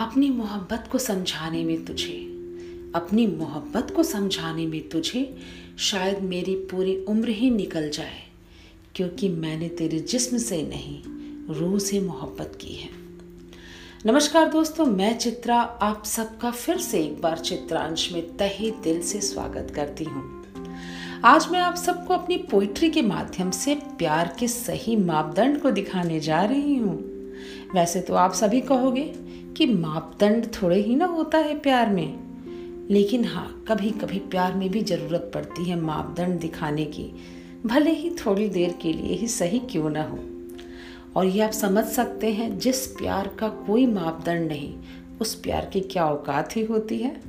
अपनी मोहब्बत को समझाने में तुझे, अपनी मोहब्बत को समझाने में तुझे शायद मेरी पूरी उम्र ही निकल जाए, क्योंकि मैंने तेरे जिस्म से नहीं, रूह से मोहब्बत की है। नमस्कार दोस्तों, मैं चित्रा, आप सबका फिर से एक बार चित्रांश में तहे दिल से स्वागत करती हूँ। आज मैं आप सबको अपनी पोइट्री के माध्यम से प्यार के सही मापदंड को दिखाने जा रही हूँ। वैसे तो आप सभी कहोगे कि मापदंड थोड़े ही ना होता है प्यार में। लेकिन हाँ कभी कभी प्यार में भी ज़रूरत पड़ती है मापदंड दिखाने की। भले ही थोड़ी देर के लिए ही सही क्यों ना हो। और ये आप समझ सकते हैं, जिस प्यार का कोई मापदंड नहीं, उस प्यार की क्या औकात ही होती है।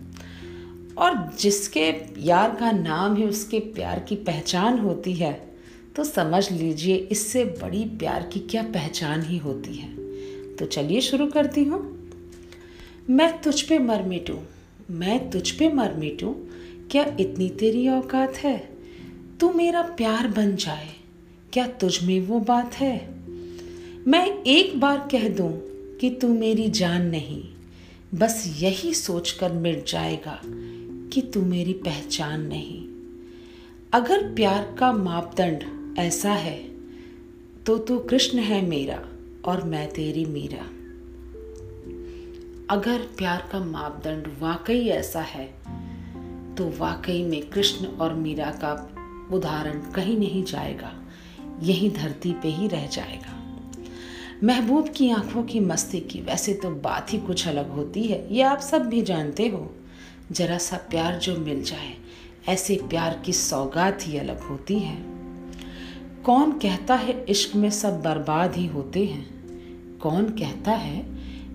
और जिसके यार का नाम है, उसके प्यार की पहचान होती है तो समझ लीजिए इससे बड़ी प्यार की क्या पहचान ही होती है। तो चलिए शुरू करती हूँ। मैं तुझ पे मर मिटूँ, मैं तुझ पे मर मिटूँ, क्या इतनी तेरी औकात है? तू मेरा प्यार बन जाए, क्या तुझ में वो बात है? मैं एक बार कह दूँ कि तू मेरी जान नहीं, बस यही सोचकर मिट जाएगा कि तू मेरी पहचान नहीं। अगर प्यार का मापदंड ऐसा है तो तू कृष्ण है मेरा और मैं तेरी मीरा। अगर प्यार का मापदंड वाकई ऐसा है तो वाकई में कृष्ण और मीरा का उदाहरण कहीं नहीं जाएगा, यही धरती पे ही रह जाएगा। महबूब की आँखों की मस्ती की वैसे तो बात ही कुछ अलग होती है, ये आप सब भी जानते हो। जरा सा प्यार जो मिल जाए, ऐसे प्यार की सौगात ही अलग होती है। कौन कहता है इश्क में सब बर्बाद ही होते हैं? कौन कहता है,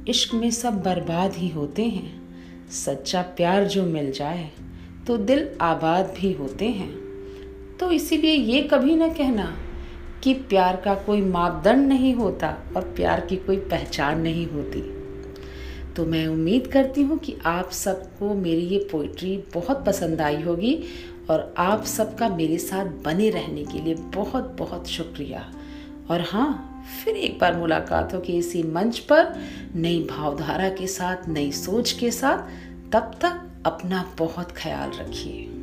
इश्क में सब बर्बाद ही होते हैं। सच्चा प्यार जो मिल जाए तो दिल आबाद भी होते हैं। तो इसीलिए ये कभी ना कहना कि प्यार का कोई मापदंड नहीं होता और प्यार की कोई पहचान नहीं होती। तो मैं उम्मीद करती हूँ कि आप सबको मेरी ये पोइट्री बहुत पसंद आई होगी और आप सबका मेरे साथ बने रहने के लिए बहुत बहुत शुक्रिया। और हाँ फिर एक बार मुलाकात हो कि इसी मंच पर, नई भावधारा के साथ, नई सोच के साथ, तब तक अपना बहुत ख्याल रखिए।